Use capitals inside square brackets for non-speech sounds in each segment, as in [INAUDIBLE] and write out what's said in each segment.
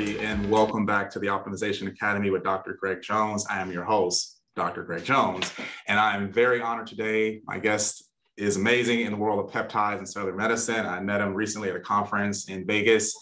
Everybody, and welcome back to the Optimization Academy with Dr. Greg Jones. I am your host, Dr. Greg Jones, and I'm very honored today. My guest is amazing in the world of peptides and cellular medicine. I met him recently at a conference in Vegas.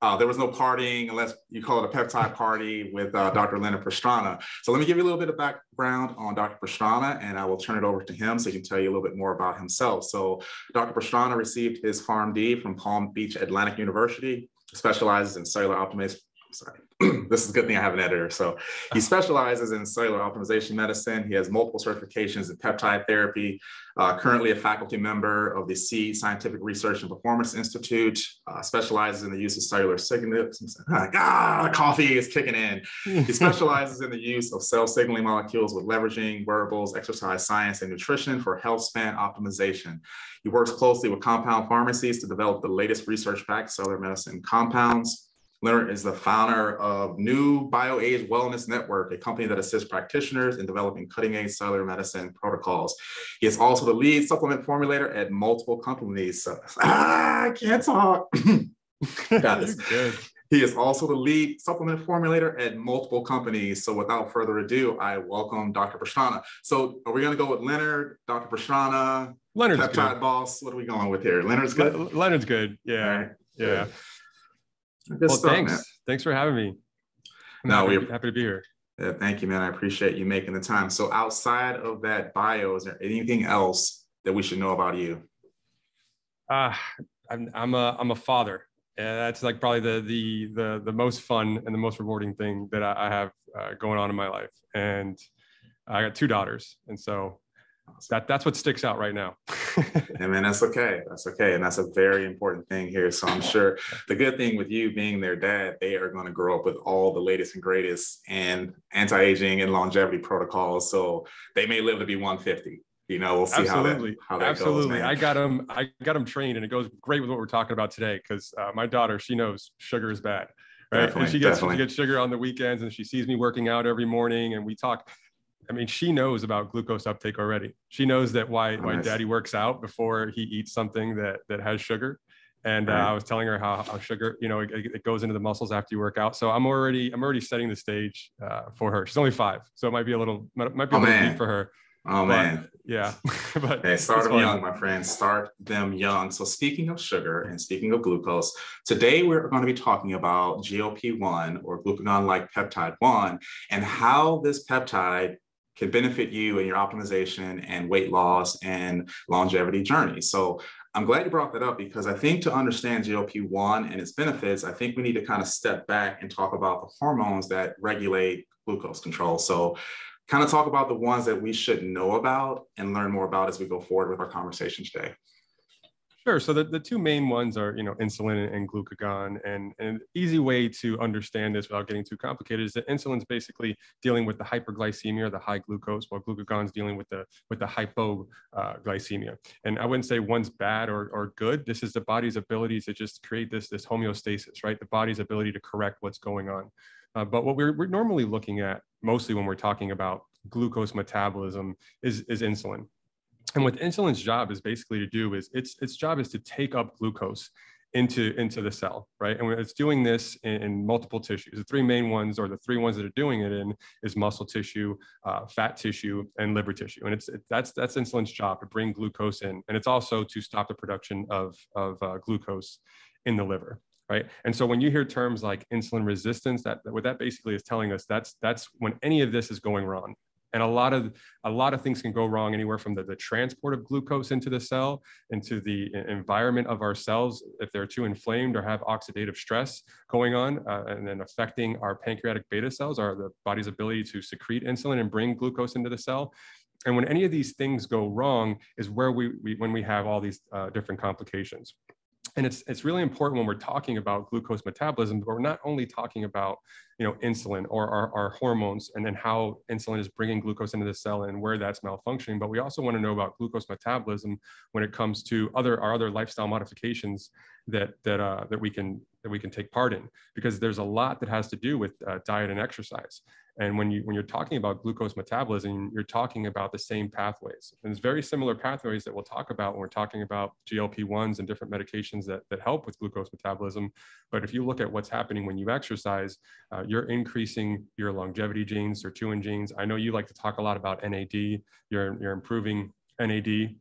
Uh, there was no partying unless you call it a peptide party with uh, Dr. Leonard Pastrana. So let me give you a little bit of background on Dr. Pastrana and I will turn it over to him so he can tell you a little bit more about himself. So Dr. Pastrana received his PharmD from Palm Beach Atlantic University, specializes in cellular optimization, sorry, [CLEARS THROAT] this is a good thing I have an editor. So he [LAUGHS] specializes in cellular optimization medicine. He has multiple certifications in peptide therapy, uh, currently a faculty member of the Seed Scientific Research and Performance Institute, uh, specializes in the use of cellular signals. Ah, coffee is kicking in. [LAUGHS] He specializes in the use of cell signaling molecules with leveraging wearables, exercise science, and nutrition for health span optimization. He works closely with compound pharmacies to develop the latest research-backed cellular medicine compounds. Leonard is the founder of NU BioAge Wellness Network, a company that assists practitioners in developing cutting-edge cellular medicine protocols. He is also the lead supplement formulator at multiple companies. So, ah, [LAUGHS] I can't talk. [CLEARS THROAT] Got this. [LAUGHS] Good. He is also the lead supplement formulator at multiple companies. So without further ado, I welcome Dr. Prashana. So are we going to go with Leonard, Dr. Prashana, Leonard's peptide good. boss? What are we going with here? Leonard's good. Le- Leonard's good. Yeah. Right. Yeah. yeah. Good well, stuff, thanks. Man. Thanks for having me. I'm no, we're happy to be here. Yeah, thank you, man. I appreciate you making the time. So, outside of that bio, is there anything else that we should know about you? Uh, I'm, I'm a I'm a father. And that's like probably the the the the most fun and the most rewarding thing that I, I have uh, going on in my life. And I got two daughters, and so that that's what sticks out right now. [LAUGHS] I mean, that's okay. That's okay. And that's a very important thing here. So I'm sure the good thing with you being their dad, they are going to grow up with all the latest and greatest and anti-aging and longevity protocols. So they may live to be 150. You know, we'll see Absolutely. how that, how that Absolutely. Goes, I got them. I got them trained, and it goes great with what we're talking about today. Because uh, my daughter, she knows sugar is bad, right? and she gets definitely. she gets sugar on the weekends, and she sees me working out every morning, and we talk I mean, she knows about glucose uptake already. She knows that why why daddy works out before he eats something that that has sugar. And uh, I was telling her how, how sugar, you know, it, it, goes into the muscles after you work out. So I'm already I'm already setting the stage uh, for her. She's only five, so it might be a little might, might be a oh, little man. deep for her. Oh but, man, yeah. [LAUGHS] but hey, start them young, my friends. Start them young. So speaking of sugar and speaking of glucose, today we're going to be talking about GLP-1 or glucagon-like peptide one and how this peptide can benefit you in your optimization and weight loss and longevity journey. So I'm glad you brought that up because I think to understand GLP-1 and its benefits, I think we need to kind of step back and talk about the hormones that regulate glucose control. So kind of talk about the ones that we should know about and learn more about as we go forward with our conversation today. Sure. So the, the two main ones are, you know, insulin and glucagon. And, and an easy way to understand this without getting too complicated is that insulin's basically dealing with the hyperglycemia or the high glucose, while glucagon's dealing with the with the hypoglycemia. And I wouldn't say one's bad or, or good. This is the body's ability to just create this, this homeostasis, right? The body's ability to correct what's going on. Uh, but what we're, we're normally looking at mostly when we're talking about glucose metabolism is, is insulin. And what insulin's job is basically to do is its its job is to take up glucose into into the cell, right? And it's doing this in, in, multiple tissues. The three main ones, or the three ones that are doing it in, is muscle tissue, uh, fat tissue, and liver tissue. And it's it, that's that's insulin's job to bring glucose in, and it's also to stop the production of of uh, glucose in the liver. Right. And so when you hear terms like insulin resistance, that what that basically is telling us that's that's when any of this is going wrong and a lot of a lot of things can go wrong anywhere from the, the transport of glucose into the cell into the environment of our cells if they're too inflamed or have oxidative stress going on uh, and then affecting our pancreatic beta cells or the body's ability to secrete insulin and bring glucose into the cell. And when any of these things go wrong is where we, we when we have all these uh, different complications and it's it's really important when we're talking about glucose metabolism but we're not only talking about you know insulin or our, our hormones and then how insulin is bringing glucose into the cell and where that's malfunctioning but we also want to know about glucose metabolism when it comes to other our other lifestyle modifications that that uh, that we can that we can take part in because there's a lot that has to do with uh, diet and exercise. And when you when you're talking about glucose metabolism, you're talking about the same pathways. And it's very similar pathways that we'll talk about when we're talking about GLP-1s and different medications that, that help with glucose metabolism. But if you look at what's happening when you exercise, uh, you're increasing your longevity genes, or sirtuin genes. I know you like to talk a lot about NAD. You're, you're improving NAD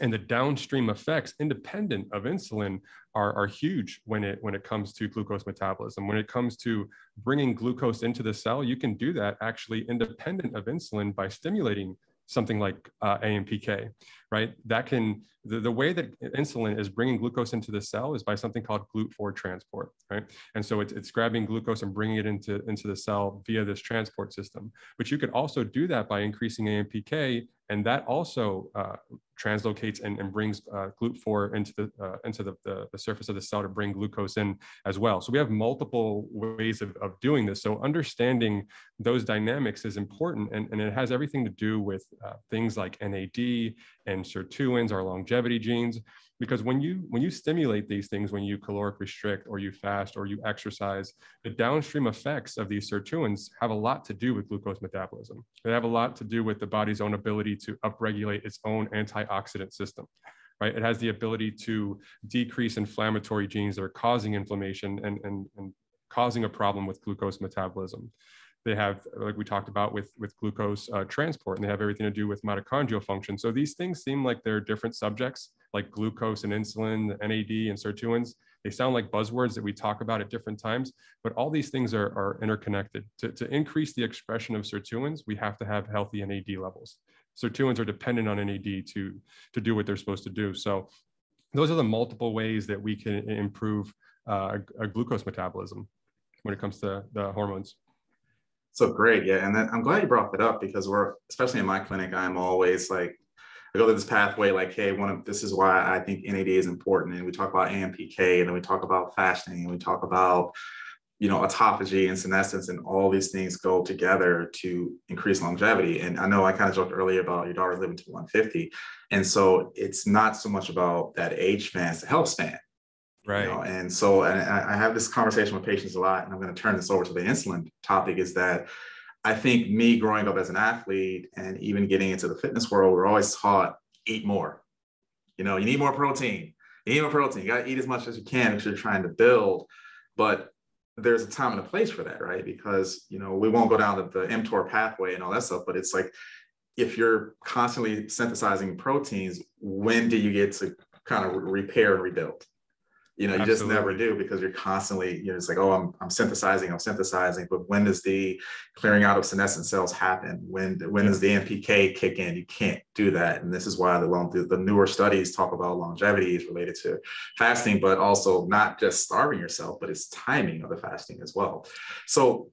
and the downstream effects independent of insulin are, are huge when it when it comes to glucose metabolism when it comes to bringing glucose into the cell you can do that actually independent of insulin by stimulating something like uh, AMPK, right? That can, the, the way that insulin is bringing glucose into the cell is by something called GLUT4 transport, right? And so it's, it's grabbing glucose and bringing it into, into the cell via this transport system. But you could also do that by increasing AMPK, and that also uh, translocates and, and brings uh, GLUT4 into the uh, into the, the, the, surface of the cell to bring glucose in as well. So we have multiple ways of, of doing this. So understanding those dynamics is important, and, and it has everything to do with uh, things like NAD and sirtuins, our longevity genes because when you when you stimulate these things when you caloric restrict or you fast or you exercise the downstream effects of these sirtuins have a lot to do with glucose metabolism. They have a lot to do with the body's own ability to upregulate its own antioxidant system right? It has the ability to decrease inflammatory genes that are causing inflammation and, and, and causing a problem with glucose metabolism they have, like we talked about with, with glucose uh, transport, and they have everything to do with mitochondrial function. So these things seem like they're different subjects, like glucose and insulin, NAD and sirtuins. They sound like buzzwords that we talk about at different times, but all these things are, are interconnected. To, to increase the expression of sirtuins, we have to have healthy NAD levels. Sirtuins are dependent on NAD to, to do what they're supposed to do. So those are the multiple ways that we can improve uh, a, a glucose metabolism when it comes to the hormones. So great, yeah, and then I'm glad you brought that up because we're, especially in my clinic, I'm always like, I go through this pathway like, hey, one of this is why I think NAD is important, and we talk about AMPK, and then we talk about fasting, and we talk about, you know, autophagy and senescence, and all these things go together to increase longevity. And I know I kind of joked earlier about your daughter living to 150, and so it's not so much about that age span, it's the health span. Right. You know? And so, and I have this conversation with patients a lot, and I'm going to turn this over to the insulin topic is that I think me growing up as an athlete and even getting into the fitness world, we're always taught eat more. You know, you need more protein. You need more protein. You got to eat as much as you can if you're trying to build. But there's a time and a place for that, right? Because you know we won't go down the, the mTOR pathway and all that stuff, but it's like if you're constantly synthesizing proteins, when do you get to kind of repair and rebuild? You know you Absolutely. just never do because you're constantly you know it's like oh I'm, I'm synthesizing i'm synthesizing but when does the clearing out of senescent cells happen when when yeah. does the AMPK kick in you can't do that and this is why the long the newer studies talk about longevity is related to fasting but also not just starving yourself but it's timing of the fasting as well so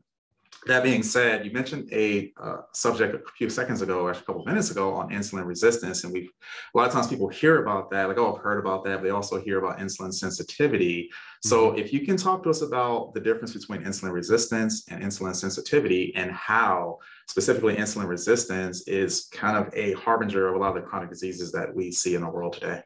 that being said, you mentioned a uh, subject a few seconds ago, actually a couple of minutes ago, on insulin resistance, and we a lot of times people hear about that, like, oh, I've heard about that. But they also hear about insulin sensitivity. Mm-hmm. So, if you can talk to us about the difference between insulin resistance and insulin sensitivity, and how specifically insulin resistance is kind of a harbinger of a lot of the chronic diseases that we see in the world today.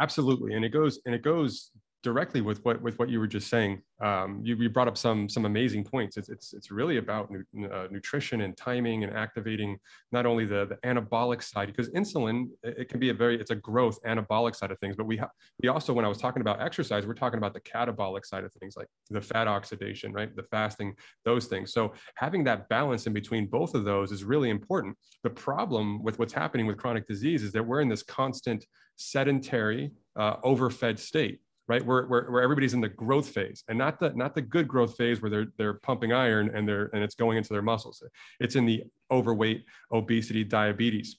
Absolutely, and it goes and it goes directly with what with what you were just saying. Um, you, you, brought up some some amazing points. It's it's, it's really about nu- uh, nutrition and timing and activating not only the, the anabolic side because insulin it, can be a very it's a growth anabolic side of things, but we ha- we also when I was talking about exercise, we're talking about the catabolic side of things like the fat oxidation, right? The fasting, those things. So having that balance in between both of those is really important. The problem with what's happening with chronic disease is that we're in this constant sedentary, uh, overfed state right? Where, where, where everybody's in the growth phase and not the, not the good growth phase where they're, they're pumping iron and they're, and it's going into their muscles. It's in the overweight, obesity, diabetes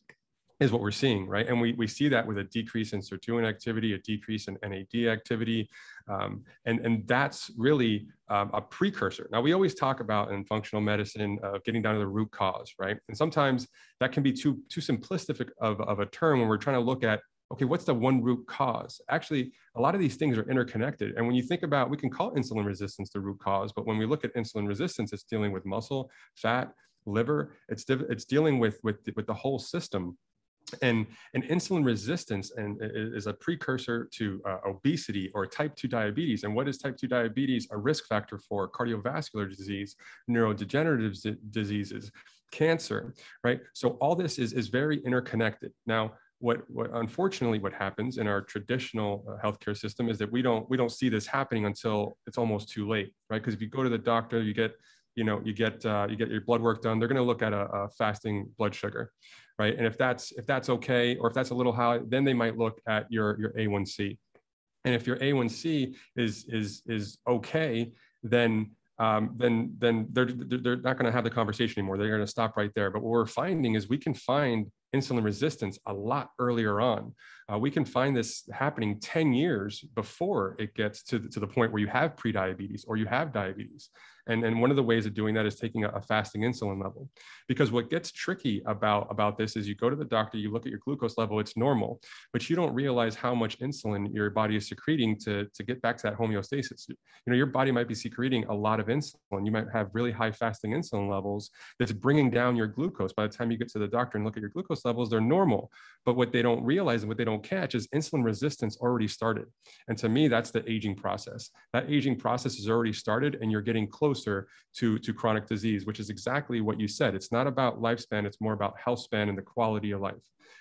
is what we're seeing, right? And we, we see that with a decrease in sirtuin activity, a decrease in NAD activity. Um, and, and that's really um, a precursor. Now, we always talk about in functional medicine uh, getting down to the root cause, right? And sometimes that can be too, too simplistic of, of a term when we're trying to look at okay, what's the one root cause? Actually, a lot of these things are interconnected. And when you think about, we can call insulin resistance the root cause, but when we look at insulin resistance, it's dealing with muscle, fat, liver, it's, it's dealing with, with, with the whole system. and, and insulin resistance and is a precursor to uh, obesity or type 2 diabetes. And what is type 2 diabetes? A risk factor for cardiovascular disease, neurodegenerative diseases, cancer, right? So all this is, is very interconnected. Now, what, what unfortunately what happens in our traditional uh, healthcare system is that we don't we don't see this happening until it's almost too late, right? Because if you go to the doctor, you get you know you get uh, you get your blood work done they're going to look at a, a, fasting blood sugar right and if that's if that's okay or if that's a little high then they might look at your your a1c and if your a1c is is is okay then um, then then they're they're not going to have the conversation anymore. They're going to stop right there. But what we're finding is we can find insulin resistance a lot earlier on. Uh, we can find this happening 10 years before it gets to the, to the point where you have prediabetes or you have diabetes. And, and one of the ways of doing that is taking a, a, fasting insulin level. Because what gets tricky about, about this is you go to the doctor, you look at your glucose level, it's normal, but you don't realize how much insulin your body is secreting to, to get back to that homeostasis. You know, your body might be secreting a lot of insulin. You might have really high fasting insulin levels that's bringing down your glucose. By the time you get to the doctor and look at your glucose levels, they're normal. But what they don't realize and what they don't catch is insulin resistance already started. And to me, that's the aging process. That aging process has already started and you're getting close closer to, to chronic disease, which is exactly what you said. It's not about lifespan, it's more about health span and the quality of life.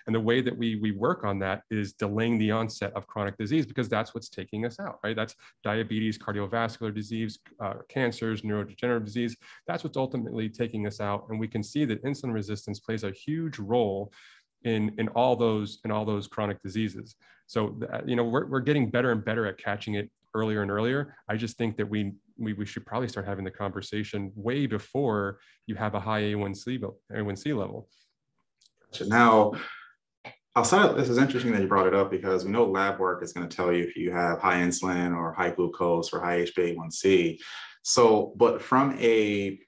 And the way that we, we work on that is delaying the onset of chronic disease because that's what's taking us out, right? That's diabetes, cardiovascular disease, uh, cancers, neurodegenerative disease. That's what's ultimately taking us out. And we can see that insulin resistance plays a huge role in in all those in all those chronic diseases so you know we're, we're getting better and better at catching it earlier and earlier i just think that we we, we should probably start having the conversation way before you have a high A1C, A1C level. So now, outside of this is interesting that you brought it up because we know lab work is going to tell you if you have high insulin or high glucose or high HbA1c. So, but from a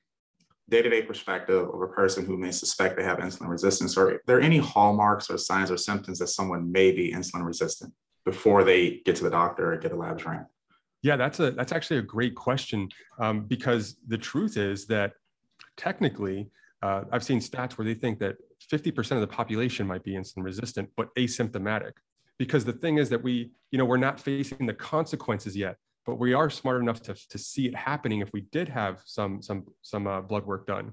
day-to-day perspective of a person who may suspect they have insulin resistance, are there any hallmarks or signs or symptoms that someone may be insulin resistant before they get to the doctor or get a labs ran? Yeah, that's a that's actually a great question um, because the truth is that technically, uh, I've seen stats where they think that 50% of the population might be insulin resistant, but asymptomatic. Because the thing is that we, you know, we're not facing the consequences yet, but we are smart enough to, to see it happening if we did have some some some uh, blood work done.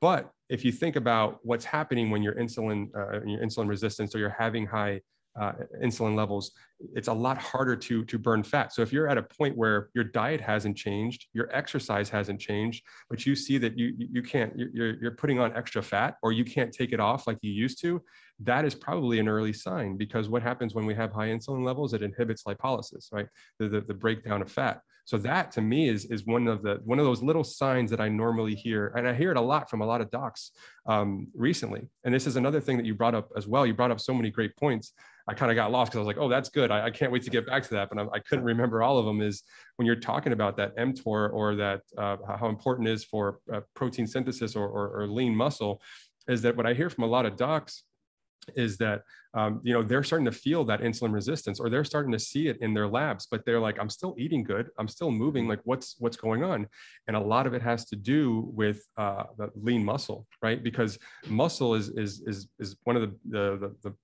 But if you think about what's happening when you're insulin uh, you're insulin resistant or you're having high uh, insulin levels, it's a lot harder to, to burn fat. So if you're at a point where your diet hasn't changed, your exercise hasn't changed, but you see that you, you can't, you're, you're putting on extra fat or you can't take it off like you used to, that is probably an early sign because what happens when we have high insulin levels, it inhibits lipolysis, right? The, the, the breakdown of fat. So that to me is, is one of the one of those little signs that I normally hear, and I hear it a lot from a lot of docs um, recently. And this is another thing that you brought up as well. You brought up so many great points. I kind of got lost because I was like, oh, that's good. I, I, can't wait to get back to that. But I, I, couldn't remember all of them. Is when you're talking about that mTOR or that uh, how important is for uh, protein synthesis or, or, or lean muscle, is that what I hear from a lot of docs is that um, you know they're starting to feel that insulin resistance or they're starting to see it in their labs but they're like i'm still eating good. I'm still moving. Like what's what's going on? And a lot of it has to do with uh, lean muscle right? Because muscle is is is, is one of the, the the,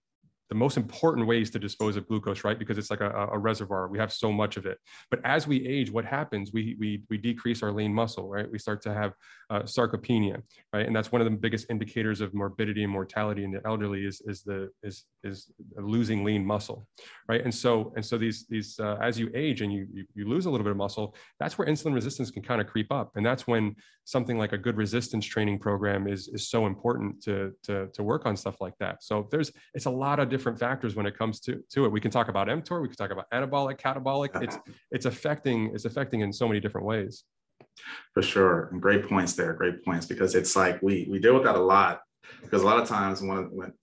the most important ways to dispose of glucose, right? Because it's like a, a, reservoir. We have so much of it. But as we age, what happens? We we we decrease our lean muscle, right? We start to have uh, sarcopenia, right? And that's one of the biggest indicators of morbidity and mortality in the elderly is is the is is losing lean muscle, right? And so and so these these uh, as you age and you, you you lose a little bit of muscle, that's where insulin resistance can kind of creep up, and that's when something like a good resistance training program is is so important to to to work on stuff like that. So there's it's a lot of different factors when it comes to, to it. We can talk about mTOR, we can talk about anabolic, catabolic. It's it's affecting it's affecting in so many different ways. For sure, and great points there. Great points because it's like we we deal with that a lot because a lot of times when when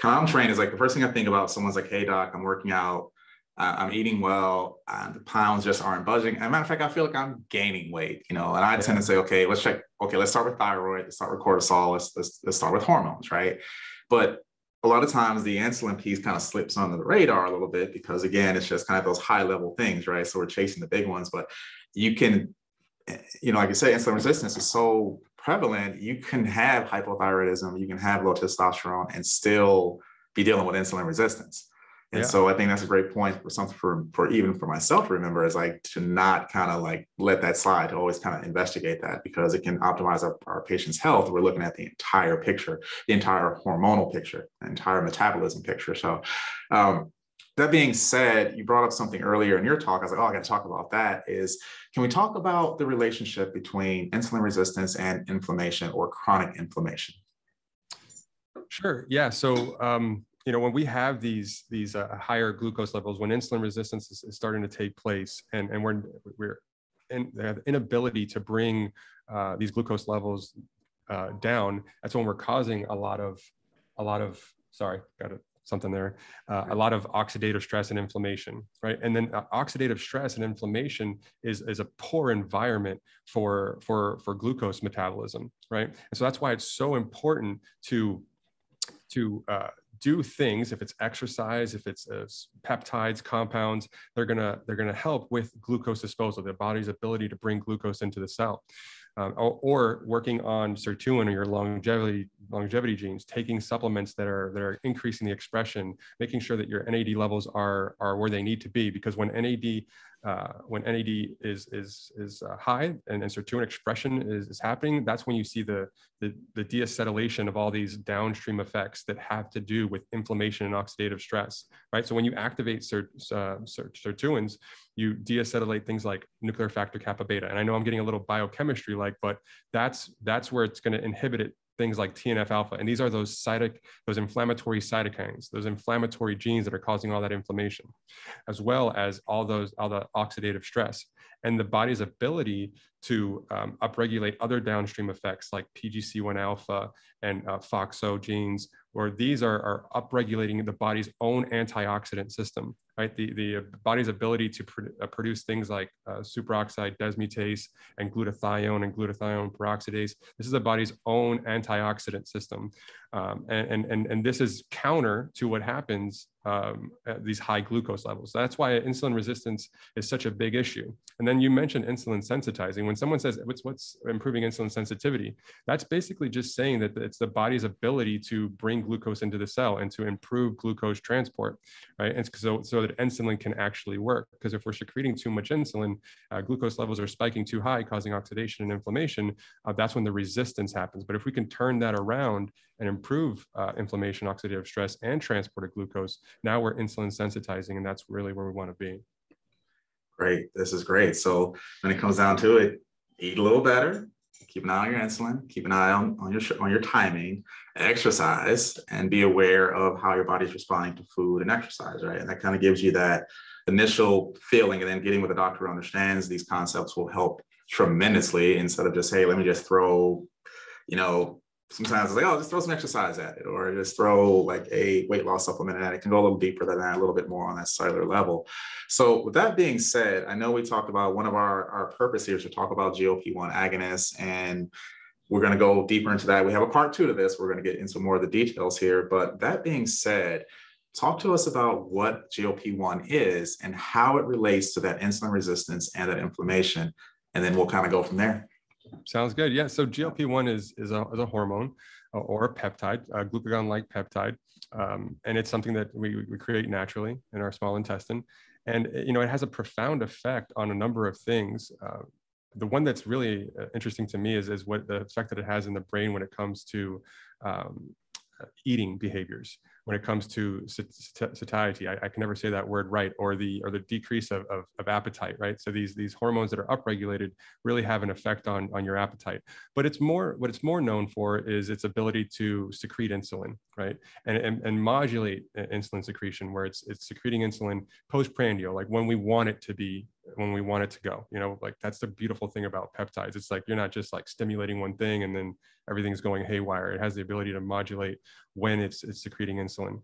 kind of I'm trained is like the first thing I think about someone's like, hey doc, I'm working out. Uh, I'm eating well, and the pounds just aren't budging. As a matter of fact, I feel like I'm gaining weight, you know. And I yeah. tend to say, okay, let's check. Okay, let's start with thyroid. Let's start with cortisol. Let's let's, let's start with hormones, right? But a lot of times the insulin piece kind of slips under the radar a little bit because again it's just kind of those high level things right so we're chasing the big ones but you can you know like i say insulin resistance is so prevalent, you can have hypothyroidism, you can have low testosterone, and still be dealing with insulin resistance. And yeah. so I think that's a great point for something for, for even for myself to remember is like to not kind of like let that slide, to always kind of investigate that because it can optimize our, our patient's health. We're looking at the entire picture, the entire hormonal picture, the entire metabolism picture. So um, that being said, you brought up something earlier in your talk. I was like, oh, I got to talk about that. Is can we talk about the relationship between insulin resistance and inflammation or chronic inflammation? Sure. Yeah. So um, you know when we have these these uh, higher glucose levels when insulin resistance is, is, starting to take place and and we're we're in the inability to bring uh, these glucose levels uh, down that's when we're causing a lot of a lot of sorry got it something there uh, a lot of oxidative stress and inflammation right? And then uh, oxidative stress and inflammation is is a poor environment for for for glucose metabolism right? And so that's why it's so important to to uh, do things if it's exercise if it's uh, peptides compounds they're going to they're going to help with glucose disposal the body's ability to bring glucose into the cell. Um, or, or, working on sirtuin or your longevity longevity genes taking supplements that are that are increasing the expression making sure that your nad levels are are where they need to be because when nad uh, when NAD is is is uh, high and, and sirtuin expression is, is happening, that's when you see the, the the deacetylation of all these downstream effects that have to do with inflammation and oxidative stress, right? So when you activate sir, uh, sirtuins, you deacetylate things like nuclear factor kappa beta. And I know I'm getting a little biochemistry like, but that's that's where it's going to inhibit it things like TNF alpha. And these are those cytic, those inflammatory cytokines, those inflammatory genes that are causing all that inflammation, as well as all those, all the oxidative stress. And the body's ability to um, upregulate other downstream effects like PGC1 alpha and uh, FOXO genes, where these are, are upregulating the body's own antioxidant system right? The, the body's ability to pr uh, produce things like uh, superoxide dismutase and glutathione and glutathione peroxidase. This is the body's own antioxidant system. Um, and, and, and this is counter to what happens um, at these high glucose levels. That's why insulin resistance is such a big issue. And then you mentioned insulin sensitizing. When someone says, what's, what's improving insulin sensitivity? That's basically just saying that it's the body's ability to bring glucose into the cell and to improve glucose transport, right? And so, so that insulin can actually work. Because if we're secreting too much insulin, uh, glucose levels are spiking too high, causing oxidation and inflammation, uh, that's when the resistance happens. But if we can turn that around and improve uh, inflammation, oxidative stress, and transport of glucose, now we're insulin sensitizing, and that's really where we want to be. Great. This is great. So when it comes down to it, eat a little better, keep an eye on your insulin, keep an eye on, on your on your timing, exercise, and be aware of how your body's responding to food and exercise, right? And that kind of gives you that initial feeling, and then getting with a doctor who understands these concepts will help tremendously instead of just, hey, let me just throw, you know, sometimes it's like, oh, just throw some exercise at it, or just throw like a weight loss supplement at it. It can go a little deeper than that, a little bit more on that cellular level. So, with that being said, I know we talked about one of our, our purpose here is to talk about GLP 1 agonists, and we're going to go deeper into that. We have a part two to this. We're going to get into more of the details here. But that being said, talk to us about what GLP 1 is and how it relates to that insulin resistance and that inflammation. And then we'll kind of go from there. Sounds good. Yeah. So GLP-1 is, is, a, is a hormone uh, or a peptide, a glucagon-like peptide. Um, and it's something that we, we create naturally in our small intestine. And, you know, it has a profound effect on a number of things. Uh, the one that's really uh, interesting to me is, is what the effect that it has in the brain when it comes to um, eating behaviors when it comes to satiety. I, I, can never say that word right, or the or the decrease of, of, of, appetite, right? So these these hormones that are upregulated really have an effect on on your appetite. But it's more what it's more known for is its ability to secrete insulin, right? And and, and modulate insulin secretion, where it's it's secreting insulin postprandial, like when we want it to be when we want it to go you know like that's the beautiful thing about peptides it's like you're not just like stimulating one thing and then everything's going haywire it has the ability to modulate when it's it's secreting insulin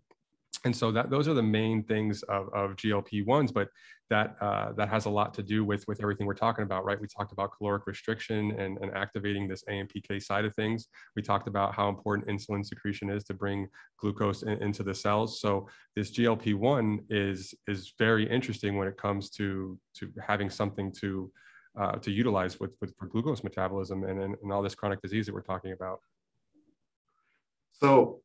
and so that those are the main things of, of GLP-1s, but that uh, that has a lot to do with with everything we're talking about, right? We talked about caloric restriction and, and activating this AMPK side of things. We talked about how important insulin secretion is to bring glucose in, into the cells. So this GLP-1 is is very interesting when it comes to to having something to uh, to utilize with, with for glucose metabolism and, and, and all this chronic disease that we're talking about. So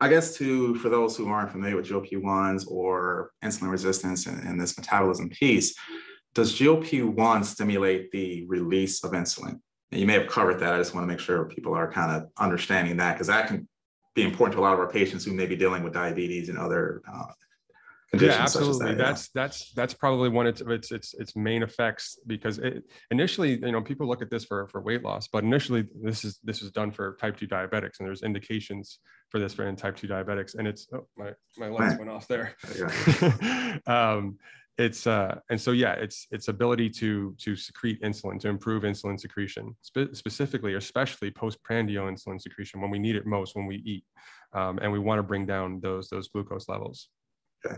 I guess to for those who aren't familiar with GLP-1s or insulin resistance and, and this metabolism piece, does GLP-1 stimulate the release of insulin? And you may have covered that. I just want to make sure people are kind of understanding that because that can be important to a lot of our patients who may be dealing with diabetes and other uh, yeah absolutely. that, that's yeah. that's that's probably one of its its its main effects because it, initially you know people look at this for for weight loss but initially this is this is done for type 2 diabetics and there's indications for this for in type 2 diabetics and it's oh my my lights went off there. [LAUGHS] Um it's uh and so yeah it's its ability to to secrete insulin to improve insulin secretion spe- specifically especially postprandial insulin secretion when we need it most when we eat um, and we want to bring down those those glucose levels Okay.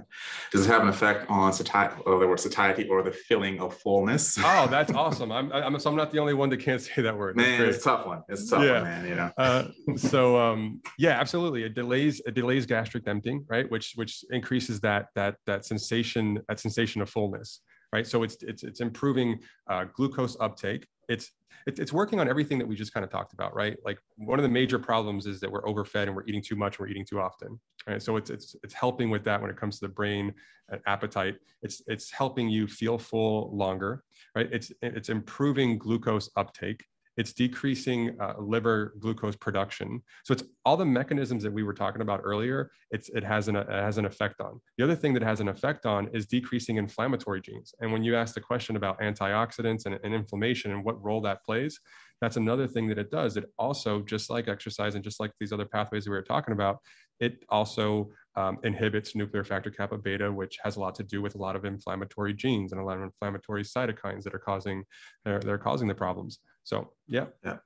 Does it have an effect on satiety, or the word satiety, or the feeling of fullness? [LAUGHS] oh, that's awesome. I'm, I'm, so I'm not the only one that can't say that word. Man, it's tough one. It's tough yeah. one, man. You know. Uh, so, um, yeah, absolutely. It delays it delays gastric emptying, right? Which which increases that that that sensation that sensation of fullness, right? So it's it's it's improving uh, glucose uptake. It's it's working on everything that we just kind of talked about, right? Like one of the major problems is that we're overfed and we're eating too much, we're eating too often, So it's it's it's helping with that when it comes to the brain and appetite. It's it's helping you feel full longer, right? It's it's improving glucose uptake it's decreasing uh, liver glucose production. So it's all the mechanisms that we were talking about earlier. It's it has an it has an effect on. The other thing that has an effect on is decreasing inflammatory genes. And when you ask the question about antioxidants and, and inflammation and what role that plays, that's another thing that it does. It also, just like exercise and just like these other pathways we were talking about, it also um, inhibits nuclear factor kappa beta, which has a lot to do with a lot of inflammatory genes and a lot of inflammatory cytokines that are causing they're, they're causing the problems. So yeah. Yeah.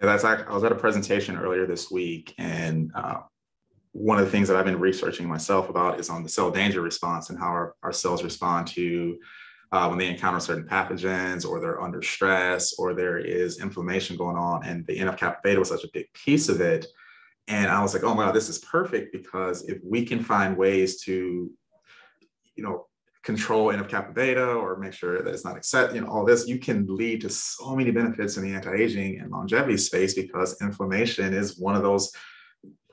Yeah, that's I was at a presentation earlier this week, and uh, one of the things that I've been researching myself about is on the cell danger response and how our, our cells respond to uh, when they encounter certain pathogens or they're under stress or there is inflammation going on. And the NF kappa beta was such a big piece of it. And I was like, oh my God, this is perfect because if we can find ways to, you know, control NF kappa beta or make sure that it's not accept, you know, all this, you can lead to so many benefits in the anti-aging and longevity space because inflammation is one of those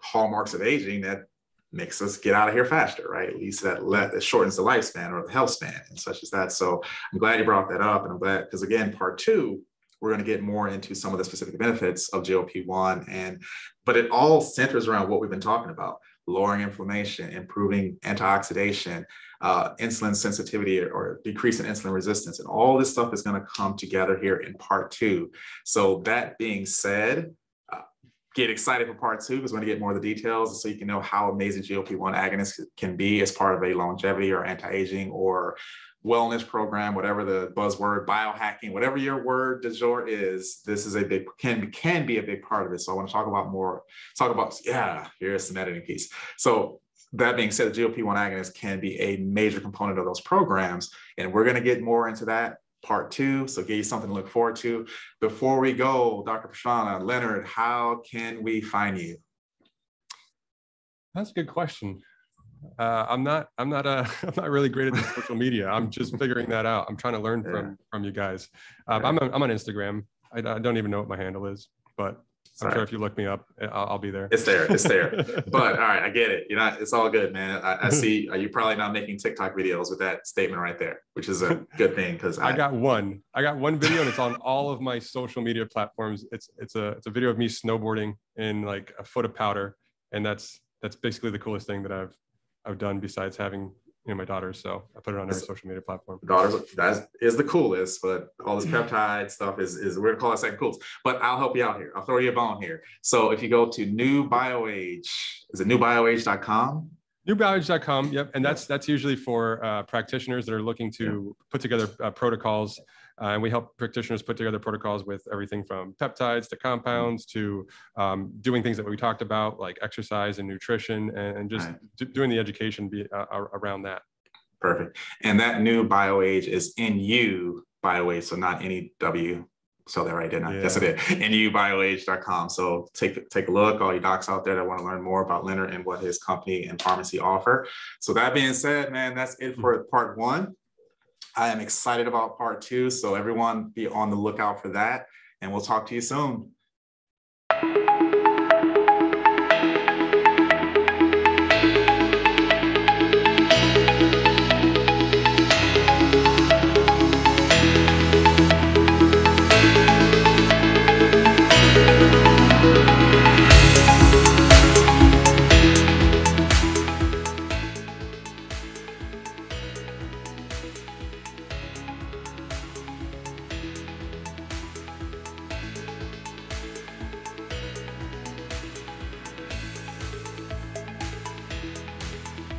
hallmarks of aging that makes us get out of here faster, right? At least that, let, that shortens the lifespan or the health span and such as that. So I'm glad you brought that up. And I'm glad, because again, part two, we're going to get more into some of the specific benefits of GLP-1 and but it all centers around what we've been talking about lowering inflammation improving antioxidation uh, insulin sensitivity or decrease in insulin resistance. And all this stuff is going to come together here in part two. So that being said, uh, get excited for part two because we're going to get more of the details so you can know how amazing GLP-1 agonists can be as part of a longevity or anti-aging or wellness program, whatever the buzzword, biohacking, whatever your word du jour is, this is a big can can be a big part of it. So I want to talk about more, talk about, yeah, here's some editing piece. So that being said, the GLP-1 agonist can be a major component of those programs. And we're going to get more into that part two. So give you something to look forward to. Before we go, Dr. Prashana, Leonard, how can we find you? That's a good question. Uh, I'm not. I'm not. Uh, [LAUGHS] I'm not really great at social media. I'm just figuring that out. I'm trying to learn from yeah. from you guys. Um, I'm. I'm on Instagram. I, I, don't even know what my handle is, but I'm sure if you look me up, I'll, I'll, be there. It's there. It's there. [LAUGHS] but all right, I get it. You know, it's all good, man. I, I see [LAUGHS] uh, you're probably not making TikTok videos with that statement right there, which is a good thing because I, I, got one. I got one video, and it's on all of my social media platforms. It's it's a it's a video of me snowboarding in like a foot of powder, and that's that's basically the coolest thing that I've I've done besides having you know my daughters so i put it on every social media platform. daughters that is the coolest but all this peptide stuff is is we're gonna call it second coolest. But i'll help you out here. I'll throw you a bone here. So if you go to new bioage is it newbioage.com newbioage.com yep. And that's that's usually for uh, practitioners that are looking to yeah. put together uh, protocols and we help practitioners put together protocols with everything from peptides to compounds to um, doing things that we talked about, like exercise and nutrition, and, and just right. doing the education be, uh, around that. Perfect. And that new BioAge is in NU BioAge, so not any W. So that right, didn't I? Yeah. Yes, I did. NUBioAge.com. So take take a look, all you docs out there that want to learn more about Leonard and what his company and pharmacy offer. So that being said, man, that's it for part one I am excited about part two. So everyone be on the lookout for that and we'll talk to you soon.